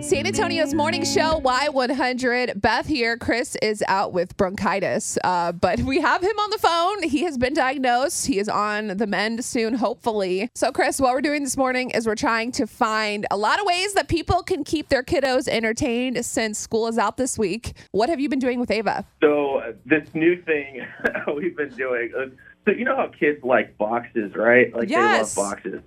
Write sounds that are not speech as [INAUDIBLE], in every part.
San Antonio's morning show, Y100. Beth here. Chris is out with bronchitis, uh, but we have him on the phone. He has been diagnosed. He is on the mend soon, hopefully. So, Chris, what we're doing this morning is we're trying to find a lot of ways that people can keep their kiddos entertained since school is out this week. What have you been doing with Ava? So uh, this new thing [LAUGHS] we've been doing. Uh, so you know how kids like boxes, right? Like Yes. they love boxes.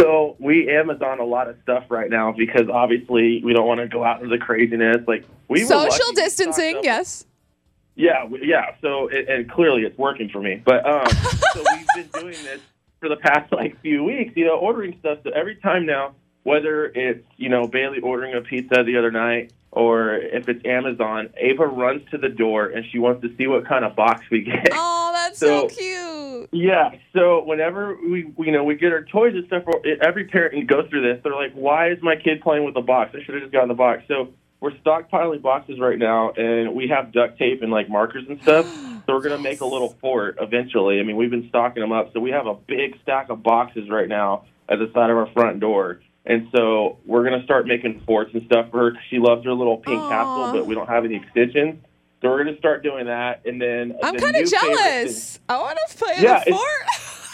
So we Amazon a lot of stuff right now because obviously we don't want to go out into the craziness. Like we Social distancing, yes. Yeah, yeah. So and, and clearly it's working for me. But um, [LAUGHS] so we've been doing this for the past like few weeks. You know, ordering stuff. So every time now, whether it's you know Bailey ordering a pizza the other night or if it's Amazon, Ava runs to the door and she wants to see what kind of box we get. Oh, that's so, So- cute. Yeah. So whenever we, you know, we get our toys and stuff, every parent goes through this. They're like, "Why is my kid playing with the box? I should have just gotten the box." So we're stockpiling boxes right now, and we have duct tape and like markers and stuff. [GASPS] So we're gonna make a little fort eventually. I mean, we've been stocking them up, so we have a big stack of boxes right now at the side of our front door. And so we're gonna start making forts and stuff for her. 'cause She loves her little pink Aw. castle, but we don't have any extensions. So we're gonna start doing that, and then I'm the kind of new favorite thing- jealous. I want to play Yeah, the it's- fort.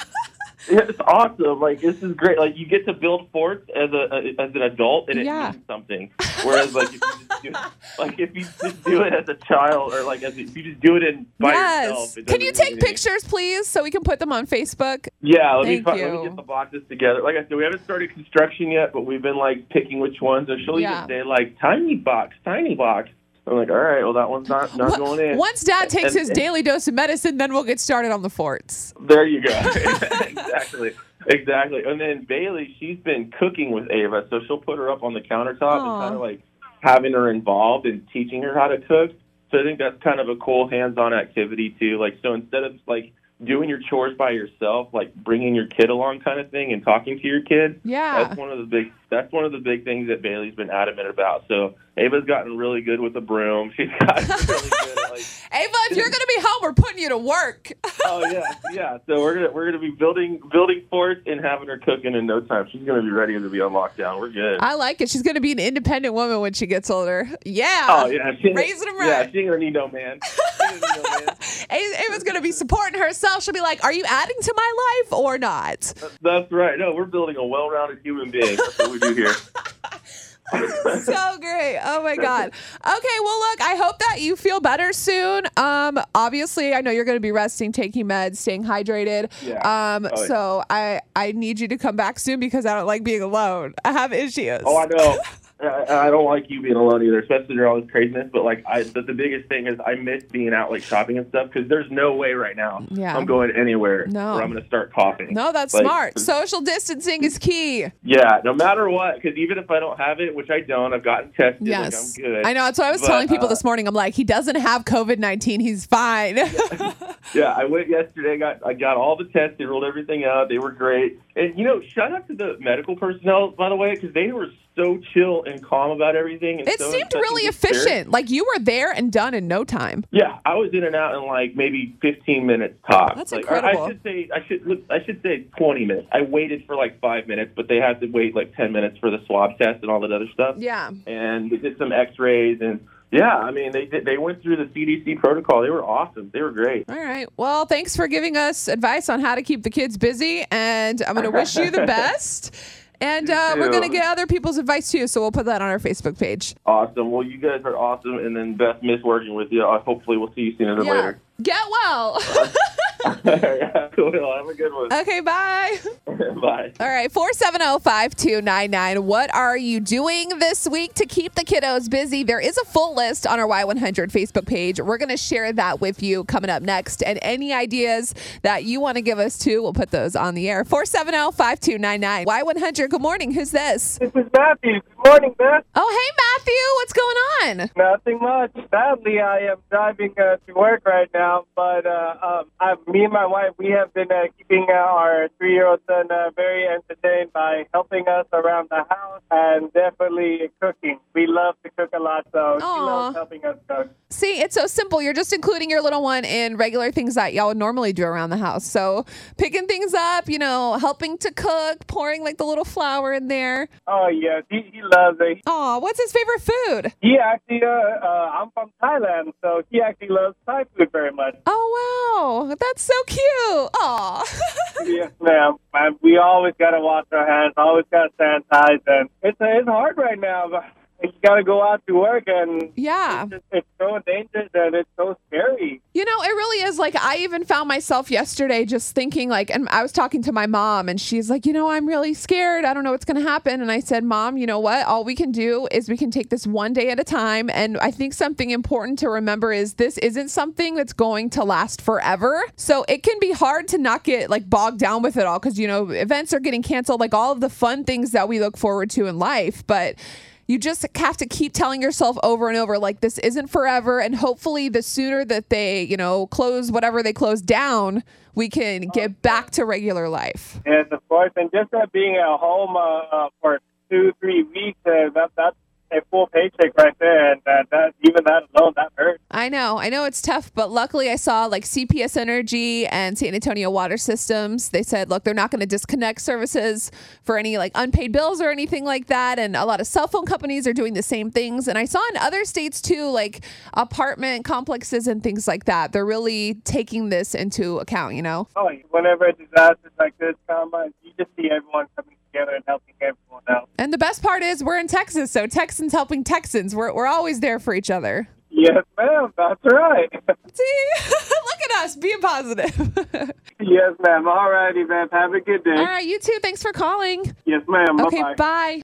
Yeah, [LAUGHS] it's awesome. Like this is great. Like you get to build forts as a as an adult, and it Yeah. means something. Whereas like if you just do, like if you just do it as a child, or like as if you just do it in by yourself. yes. it Can you take anything. pictures, please, so we can put them on Facebook? Yeah, let me Thank find, let me get the boxes together. Like I said, we haven't started construction yet, but we've been like picking which ones. And she'll Yeah. even say like tiny box, tiny box. I'm like, all right, well that one's not not going in. Once Dad takes And- his and- daily dose of medicine, then we'll get started on the forts. There you go. [LAUGHS] exactly. Exactly. And then Bailey, she's been cooking with Ava, so she'll put her up on the countertop Aw. and kind of like having her involved and teaching her how to cook. So I think that's kind of a cool hands-on activity too. Like so instead of like doing your chores by yourself, like bringing your kid along kind of thing and talking to your kid. Yeah. That's one of the big that's one of the big things that Bailey's been adamant about. So Ava's gotten really good with the broom. [LAUGHS] She's gotten really good at like [LAUGHS] Ava, if you're going to be home, we're putting you to work. [LAUGHS] oh yeah, yeah. So we're gonna we're gonna be building building forts and having her cooking in no time. She's gonna be ready to be on lockdown. We're good. I like it. She's going to be an independent woman when she gets older. Yeah. oh yeah, she, Raising 'em Yeah, right. she ain't gonna need no man. She ain't gonna need no man. A- Ava's going to be supporting herself. She'll be like, Are you adding to my life or not? That's right. No, we're building a well-rounded human being. That's what we do here. [LAUGHS] so great. Oh my God. Okay, well look, I hope that you feel better soon. Um, obviously I know you're gonna be resting, taking meds, staying hydrated. Yeah. Um, Oh, yeah. so I I need you to come back soon because I don't like being alone. I have issues. Oh, I know. [LAUGHS] I, I don't like you being alone either, especially during all this craziness. But like, I the, the biggest thing is I miss being out like shopping and stuff because there's no way right now Yeah. I'm going anywhere No. where I'm gonna start coughing. No, that's Like, smart. Social distancing is key. Yeah, no matter what, because even if I don't have it, which I don't, I've gotten tested. Yes. Like I'm good. I know. That's what I was But, telling people uh, this morning. I'm like, he doesn't have COVID 19. He's fine. [LAUGHS] Yeah, I went yesterday. Got I got all the tests. They ruled everything out. They were great. And you know, shout out to the medical personnel by the way, because they were so chill and calm about everything. And it so seemed really good spirit. efficient. Like you were there and done in no time. Yeah, I was in and out in like maybe 15 minutes tops. That's like, incredible. I should say I should look, I should say 20 minutes. I waited for like five minutes, but they had to wait like 10 minutes for the swab test and all that other stuff. Yeah. And they did some X-rays and yeah, I mean they did, they went through the CDC protocol. They were awesome. They were great. All right. Well, thanks for giving us advice on how to keep the kids busy. And I'm going to wish you the [LAUGHS] best. And uh, we're going to get other people's advice too. So we'll put that on our Facebook page. Awesome. Well, you guys are awesome, and then Beth, miss working with you. Uh, hopefully, we'll see you sooner than Yeah. later. Get well. [LAUGHS] yeah, cool. [LAUGHS] Have a good one. okay. Bye. [LAUGHS] Bye. All right, 470 5299. What are you doing this week to keep the kiddos busy? There is a full list on our Y100 Facebook page. We're going to share that with you coming up next. And any ideas that you want to give us too, we'll put those on the air. 470 5299. Y100, good morning. Who's this? This is Matthew. Morning, Beth. Oh, hey, Matthew. What's going on? Nothing much. Sadly, I am driving uh, to work right now, but uh, um, I, me and my wife, we have been uh, keeping uh, our three-year-old son uh, very entertained by helping us around the house and definitely cooking. We love to cook a lot, so she loves helping us cook. See, it's so simple. You're just including your little one in regular things that y'all would normally do around the house. So picking things up, you know, helping to cook, pouring like the little flour in there. Oh yes, he, he loves it. Aw, what's his favorite food? He actually, uh, uh, I'm from Thailand, so he actually loves Thai food very much. Oh wow, that's so cute. Aw. [LAUGHS] yes, ma'am. And we always gotta wash our hands, always gotta sanitize, and it's it's hard right now. But you gotta go out to work, and yeah. it's, just, it's so dangerous and it's so scary. You know, it really is. Like, I even found myself yesterday just thinking, like, and I was talking to my mom, and she's like, you know, I'm really scared. I don't know what's going to happen. And I said, Mom, you know what? All we can do is we can take this one day at a time. And I think something important to remember is this isn't something that's going to last forever. So it can be hard to not get like bogged down with it all because, you know, events are getting canceled, like all of the fun things that we look forward to in life. But you just have to keep telling yourself over and over like this isn't forever and hopefully the sooner that they you know close whatever they close down we can get back to regular life Yes, of course. And just uh, being at home uh, uh, for two, three weeks, uh, that that's a full paycheck right there, and uh, that even that alone, that hurts. i know i know it's tough but luckily i saw like cps energy and san antonio water systems. They said look they're not going to disconnect services for any like unpaid bills or anything like that and a lot of cell phone companies are doing the same things. And i saw in other states too like apartment complexes and things like that. They're really taking this into account you know? Oh, whenever disasters like this come, you just see everyone coming together and helping everyone out. And the best part is we're in Texas, so Texans helping Texans. We're, we're always there for each other. Yes, ma'am. That's right. [LAUGHS] See, [LAUGHS] look at us being positive. [LAUGHS] yes, ma'am. All righty, ma'am. Have a good day. All right, you too. Thanks for calling. Yes, ma'am. Okay, Bye-bye. bye.